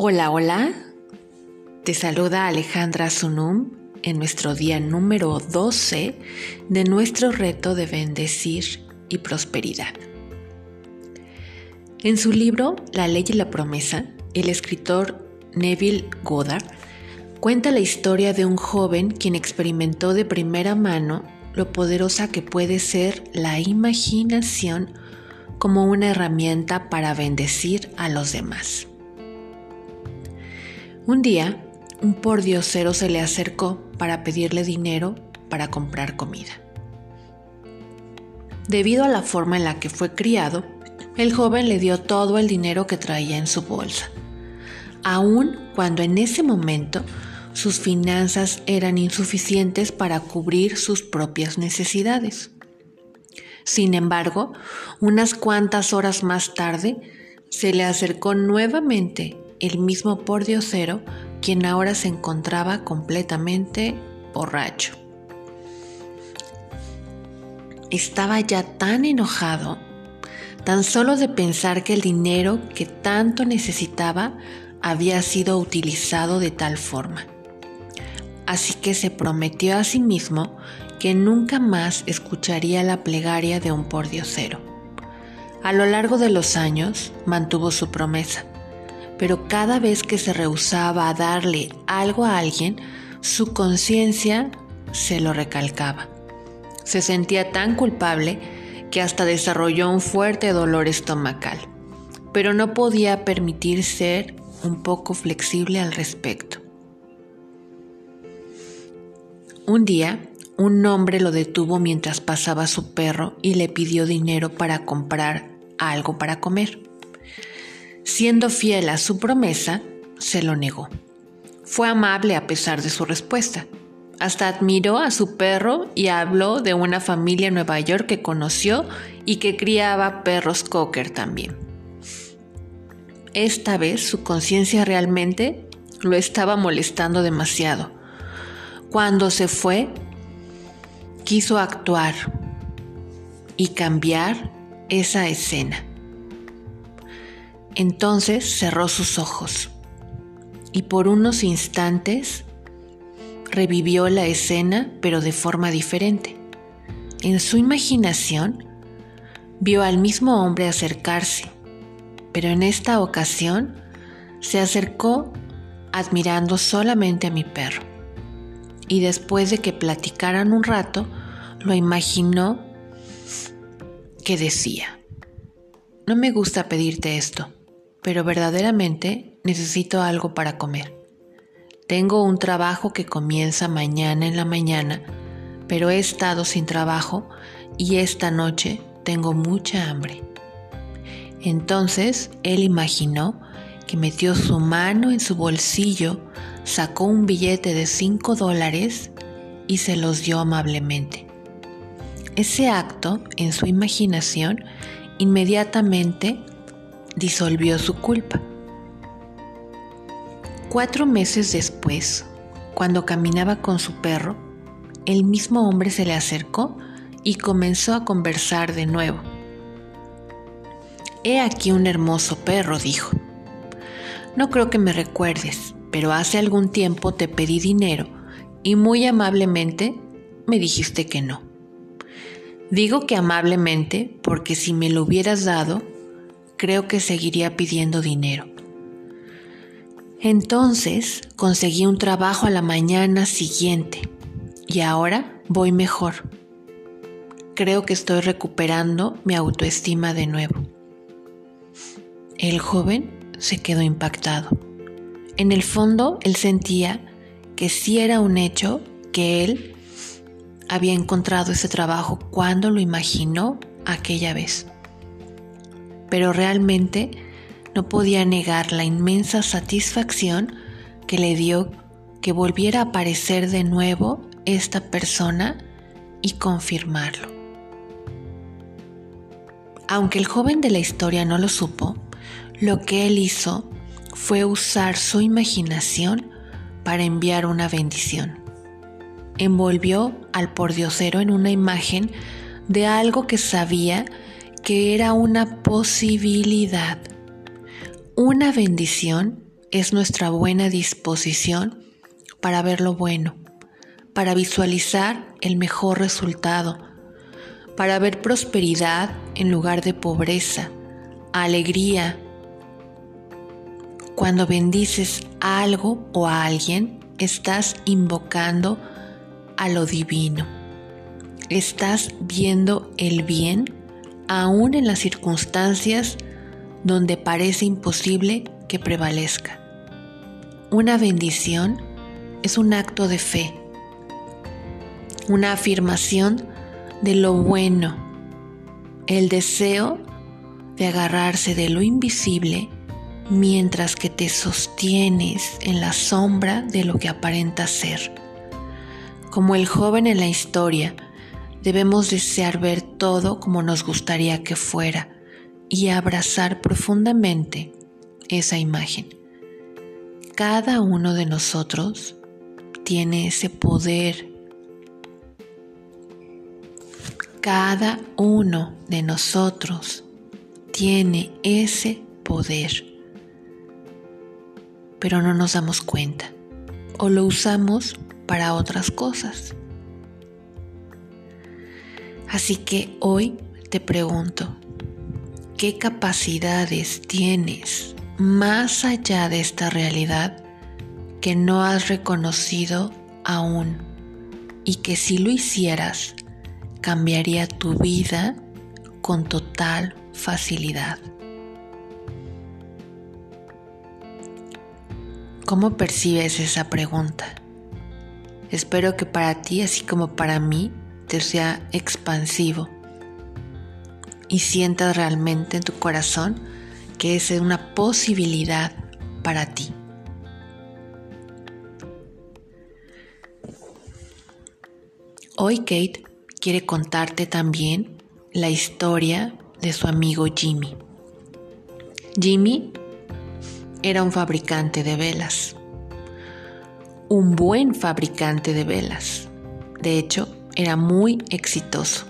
Hola, hola. Te saluda Alejandra Sunum en nuestro día número 12 de nuestro reto de bendecir y prosperidad. En su libro La ley y la promesa, el escritor Neville Goddard cuenta la historia de un joven quien experimentó de primera mano lo poderosa que puede ser la imaginación como una herramienta para bendecir a los demás. Un día, un pordiosero se le acercó para pedirle dinero para comprar comida. Debido a la forma en la que fue criado, el joven le dio todo el dinero que traía en su bolsa, aun cuando en ese momento sus finanzas eran insuficientes para cubrir sus propias necesidades. Sin embargo, unas cuantas horas más tarde, se le acercó nuevamente el mismo pordiosero, quien ahora se encontraba completamente borracho. Estaba ya tan enojado, tan solo de pensar que el dinero que tanto necesitaba había sido utilizado de tal forma. Así que se prometió a sí mismo que nunca más escucharía la plegaria de un pordiosero. A lo largo de los años mantuvo su promesa, pero cada vez que se rehusaba a darle algo a alguien, su conciencia se lo recalcaba. Se sentía tan culpable que hasta desarrolló un fuerte dolor estomacal, pero no podía permitir ser un poco flexible al respecto. Un día, un hombre lo detuvo mientras pasaba su perro y le pidió dinero para comprar algo para comer. Siendo fiel a su promesa, se lo negó. Fue amable a pesar de su respuesta. Hasta admiró a su perro y habló de una familia en Nueva York que conoció y que criaba perros cocker también. Esta vez su conciencia realmente lo estaba molestando demasiado. Cuando se fue, quiso actuar y cambiar esa escena. Entonces cerró sus ojos y por unos instantes revivió la escena pero de forma diferente. En su imaginación vio al mismo hombre acercarse, pero en esta ocasión se acercó admirando solamente a mi perro. Y después de que platicaran un rato, lo imaginó que decía, no me gusta pedirte esto, pero verdaderamente necesito algo para comer. Tengo un trabajo que comienza mañana en la mañana, pero he estado sin trabajo y esta noche tengo mucha hambre. Entonces él imaginó que metió su mano en su bolsillo, sacó un billete de 5 dólares y se los dio amablemente. Ese acto, en su imaginación, inmediatamente disolvió su culpa. Cuatro meses después, cuando caminaba con su perro, el mismo hombre se le acercó y comenzó a conversar de nuevo. He aquí un hermoso perro, dijo. No creo que me recuerdes, pero hace algún tiempo te pedí dinero y muy amablemente me dijiste que no. Digo que amablemente porque si me lo hubieras dado, creo que seguiría pidiendo dinero. Entonces conseguí un trabajo a la mañana siguiente y ahora voy mejor. Creo que estoy recuperando mi autoestima de nuevo. El joven se quedó impactado. En el fondo, él sentía que sí era un hecho que él había encontrado ese trabajo cuando lo imaginó aquella vez. Pero realmente no podía negar la inmensa satisfacción que le dio que volviera a aparecer de nuevo esta persona y confirmarlo. Aunque el joven de la historia no lo supo, lo que él hizo fue usar su imaginación para enviar una bendición envolvió al pordiosero en una imagen de algo que sabía que era una posibilidad, una bendición es nuestra buena disposición para ver lo bueno, para visualizar el mejor resultado, para ver prosperidad en lugar de pobreza, alegría. Cuando bendices algo o a alguien, estás invocando a lo divino. Estás viendo el bien aún en las circunstancias donde parece imposible que prevalezca. Una bendición es un acto de fe, una afirmación de lo bueno, el deseo de agarrarse de lo invisible mientras que te sostienes en la sombra de lo que aparenta ser. Como el joven en la historia, debemos desear ver todo como nos gustaría que fuera y abrazar profundamente esa imagen. Cada uno de nosotros tiene ese poder. Cada uno de nosotros tiene ese poder. Pero no nos damos cuenta o lo usamos para otras cosas. Así que hoy te pregunto, ¿qué capacidades tienes más allá de esta realidad que no has reconocido aún y que si lo hicieras cambiaría tu vida con total facilidad? ¿Cómo percibes esa pregunta? Espero que para ti, así como para mí, sea expansivo y sientas realmente en tu corazón que es una posibilidad para ti. Hoy Kate quiere contarte también la historia de su amigo Jimmy. Jimmy era un fabricante de velas, un buen fabricante de velas. De hecho, era muy exitoso.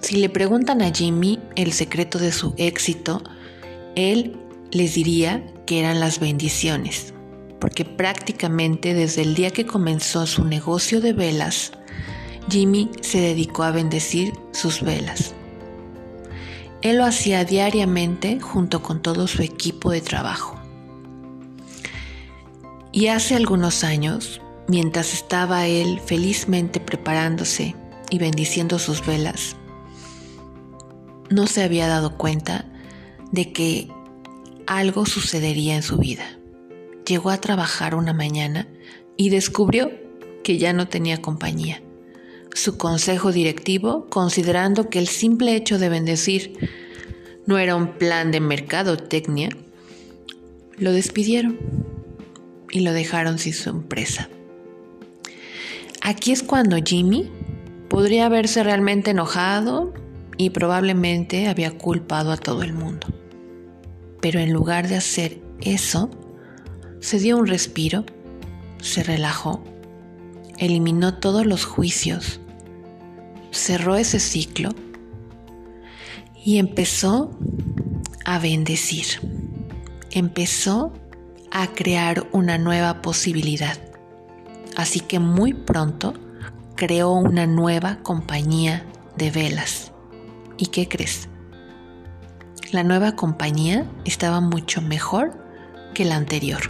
Si le preguntan a Jimmy el secreto de su éxito, él les diría que eran las bendiciones, porque prácticamente desde el día que comenzó su negocio de velas, Jimmy se dedicó a bendecir sus velas. Él lo hacía diariamente junto con todo su equipo de trabajo. Y hace algunos años, Mientras estaba él felizmente preparándose y bendiciendo sus velas, no se había dado cuenta de que algo sucedería en su vida. Llegó a trabajar una mañana y descubrió que ya no tenía compañía. Su consejo directivo, considerando que el simple hecho de bendecir no era un plan de mercadotecnia, lo despidieron y lo dejaron sin su empresa. Aquí es cuando Jimmy podría haberse realmente enojado y probablemente había culpado a todo el mundo. Pero en lugar de hacer eso, se dio un respiro, se relajó, eliminó todos los juicios, cerró ese ciclo y empezó a bendecir. Empezó a crear una nueva posibilidad Así que muy pronto creó una nueva compañía de velas. ¿Y qué crees? La nueva compañía estaba mucho mejor que la anterior.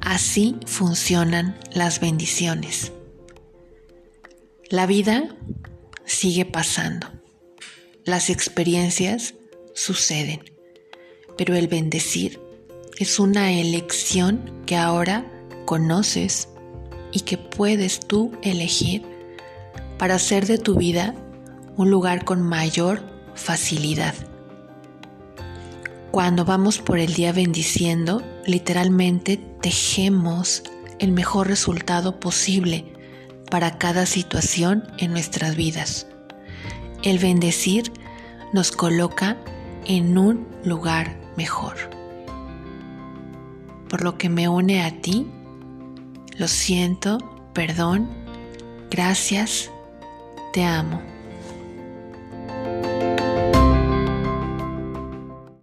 Así funcionan las bendiciones. La vida sigue pasando. Las experiencias suceden. Pero el bendecir es una elección que ahora conoces y que puedes tú elegir para hacer de tu vida un lugar con mayor facilidad. Cuando vamos por el día bendiciendo, literalmente tejemos el mejor resultado posible para cada situación en nuestras vidas. El bendecir nos coloca en un lugar mejor por lo que me une a ti. Lo siento, perdón, gracias, te amo.